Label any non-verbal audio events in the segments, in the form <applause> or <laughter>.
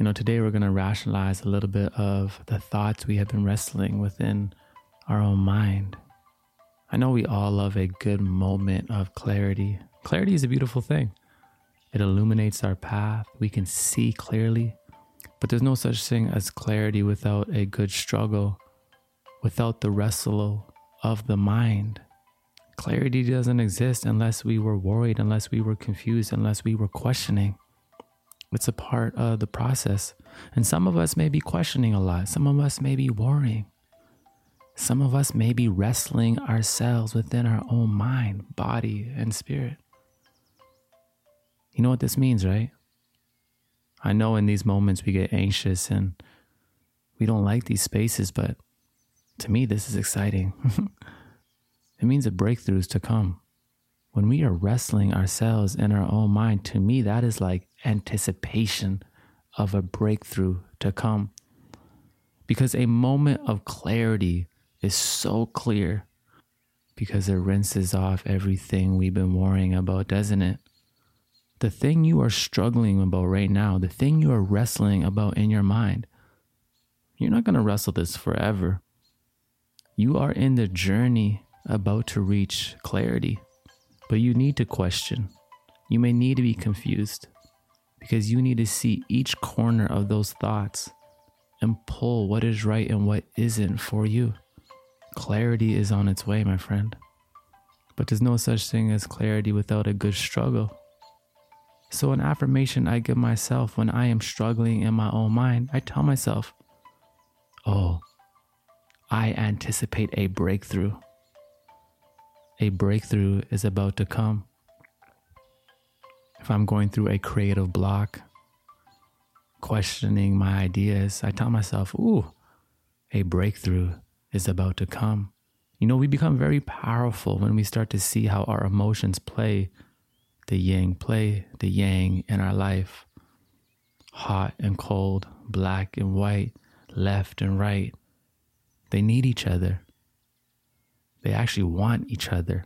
You know, today we're going to rationalize a little bit of the thoughts we have been wrestling within our own mind. I know we all love a good moment of clarity. Clarity is a beautiful thing. It illuminates our path. We can see clearly. But there's no such thing as clarity without a good struggle, without the wrestle of the mind. Clarity doesn't exist unless we were worried, unless we were confused, unless we were questioning. It's a part of the process. And some of us may be questioning a lot. Some of us may be worrying. Some of us may be wrestling ourselves within our own mind, body, and spirit. You know what this means, right? I know in these moments we get anxious and we don't like these spaces, but to me, this is exciting. <laughs> it means a breakthrough is to come. When we are wrestling ourselves in our own mind, to me, that is like anticipation of a breakthrough to come. Because a moment of clarity is so clear because it rinses off everything we've been worrying about, doesn't it? The thing you are struggling about right now, the thing you are wrestling about in your mind, you're not going to wrestle this forever. You are in the journey about to reach clarity, but you need to question. You may need to be confused because you need to see each corner of those thoughts and pull what is right and what isn't for you. Clarity is on its way, my friend. But there's no such thing as clarity without a good struggle. So, an affirmation I give myself when I am struggling in my own mind, I tell myself, Oh, I anticipate a breakthrough. A breakthrough is about to come. If I'm going through a creative block, questioning my ideas, I tell myself, Ooh, a breakthrough is about to come. You know, we become very powerful when we start to see how our emotions play the yin, play the yang in our life. Hot and cold, black and white, left and right. They need each other. They actually want each other.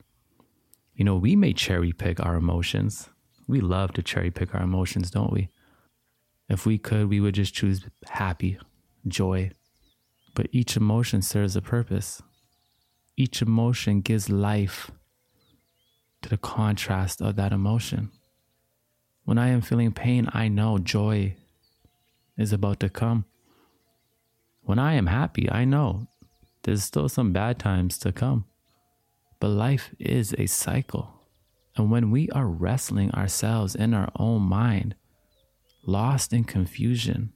You know, we may cherry pick our emotions. We love to cherry pick our emotions, don't we? If we could, we would just choose happy, joy, but each emotion serves a purpose. Each emotion gives life to the contrast of that emotion. When I am feeling pain, I know joy is about to come. When I am happy, I know there's still some bad times to come. But life is a cycle. And when we are wrestling ourselves in our own mind, lost in confusion,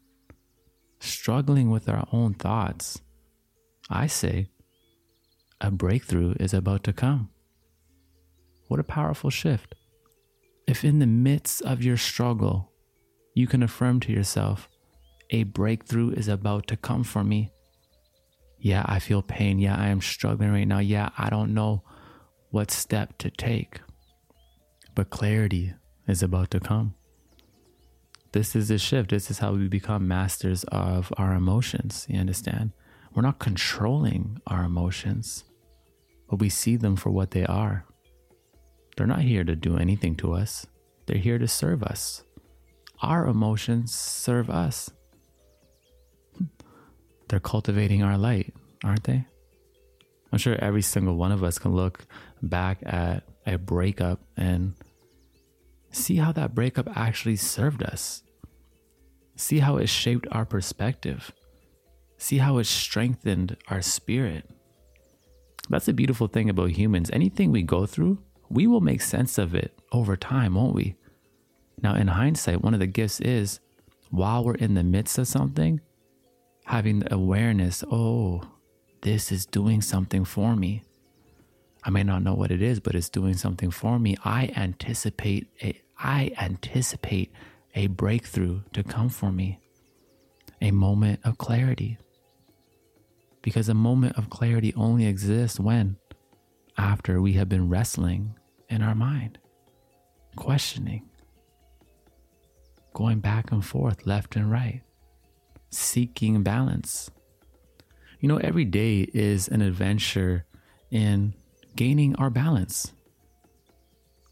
struggling with our own thoughts, I say a breakthrough is about to come. What a powerful shift. If in the midst of your struggle, you can affirm to yourself, a breakthrough is about to come for me. Yeah, I feel pain. Yeah, I am struggling right now. Yeah, I don't know what step to take. But clarity is about to come. This is the shift. This is how we become masters of our emotions. You understand? We're not controlling our emotions, but we see them for what they are. They're not here to do anything to us, they're here to serve us. Our emotions serve us. They're cultivating our light, aren't they? I'm sure every single one of us can look back at a breakup and see how that breakup actually served us. See how it shaped our perspective. See how it strengthened our spirit. That's the beautiful thing about humans. Anything we go through, we will make sense of it over time, won't we? Now, in hindsight, one of the gifts is while we're in the midst of something, having the awareness oh, this is doing something for me. I may not know what it is, but it's doing something for me. I anticipate a, I anticipate a breakthrough to come for me, a moment of clarity. Because a moment of clarity only exists when, after we have been wrestling in our mind, questioning, going back and forth, left and right, seeking balance. You know, every day is an adventure in gaining our balance.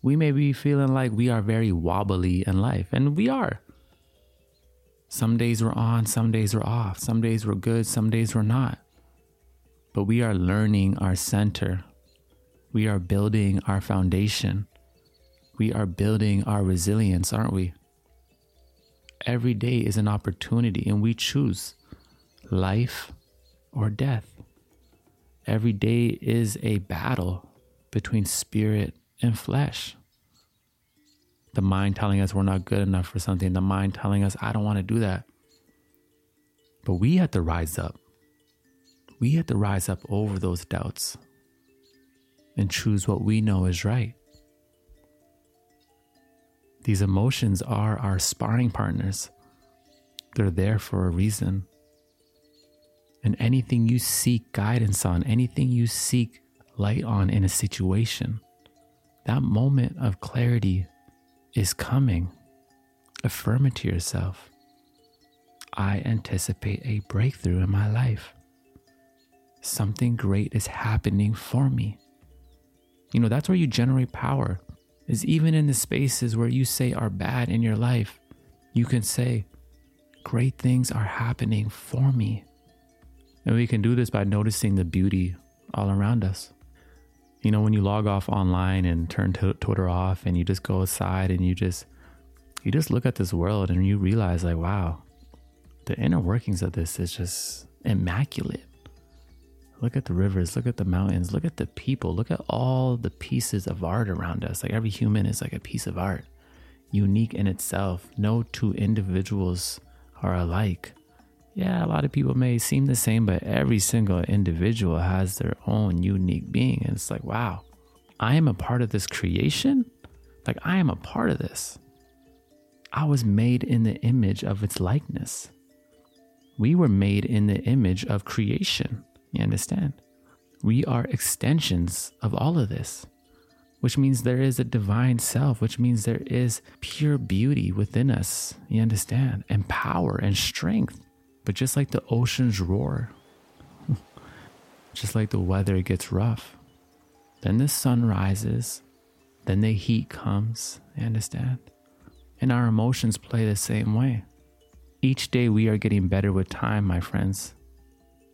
We may be feeling like we are very wobbly in life, and we are. Some days we're on, some days we're off. Some days we're good, some days we're not. But we are learning our center. We are building our foundation. We are building our resilience, aren't we? Every day is an opportunity, and we choose life or death. Every day is a battle between spirit and flesh. The mind telling us we're not good enough for something, the mind telling us, I don't want to do that. But we have to rise up. We have to rise up over those doubts and choose what we know is right. These emotions are our sparring partners, they're there for a reason. And anything you seek guidance on, anything you seek light on in a situation, that moment of clarity is coming. Affirm it to yourself. I anticipate a breakthrough in my life. Something great is happening for me. You know, that's where you generate power, is even in the spaces where you say are bad in your life, you can say, Great things are happening for me. And we can do this by noticing the beauty all around us. You know, when you log off online and turn t- Twitter off and you just go aside and you just you just look at this world and you realize like, wow, the inner workings of this is just immaculate. Look at the rivers, look at the mountains, look at the people, look at all the pieces of art around us. Like every human is like a piece of art, unique in itself. No two individuals are alike yeah, a lot of people may seem the same, but every single individual has their own unique being. And it's like, wow, I am a part of this creation. Like, I am a part of this. I was made in the image of its likeness. We were made in the image of creation. You understand? We are extensions of all of this, which means there is a divine self, which means there is pure beauty within us. You understand? And power and strength. But just like the oceans roar, <laughs> just like the weather gets rough, then the sun rises, then the heat comes, you understand? And our emotions play the same way. Each day we are getting better with time, my friends.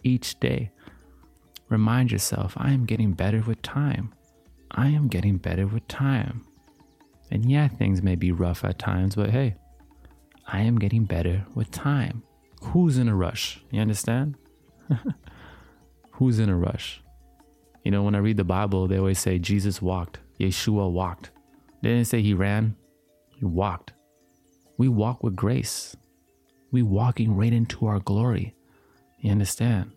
Each day. Remind yourself, I am getting better with time. I am getting better with time. And yeah, things may be rough at times, but hey, I am getting better with time. Who's in a rush? You understand? <laughs> Who's in a rush? You know, when I read the Bible, they always say Jesus walked, Yeshua walked. They didn't say he ran, he walked. We walk with grace. We walking right into our glory. You understand?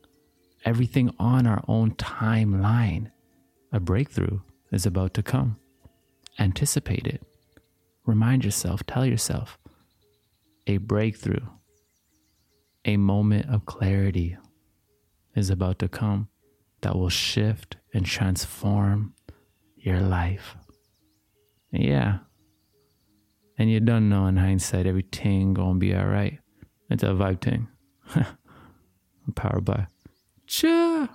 Everything on our own timeline. A breakthrough is about to come. Anticipate it. Remind yourself, tell yourself, a breakthrough a moment of clarity is about to come that will shift and transform your life. Yeah. And you don't know in hindsight everything gonna be alright. It's a vibe thing. <laughs> Powered by Cha.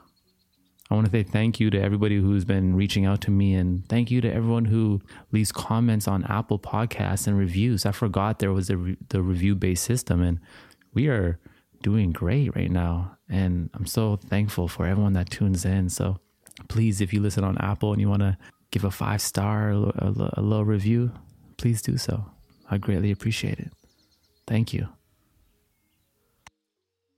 I want to say thank you to everybody who's been reaching out to me and thank you to everyone who leaves comments on Apple Podcasts and reviews. I forgot there was a re- the review based system and we are doing great right now. And I'm so thankful for everyone that tunes in. So please, if you listen on Apple and you want to give a five star, a, a, a little review, please do so. I greatly appreciate it. Thank you.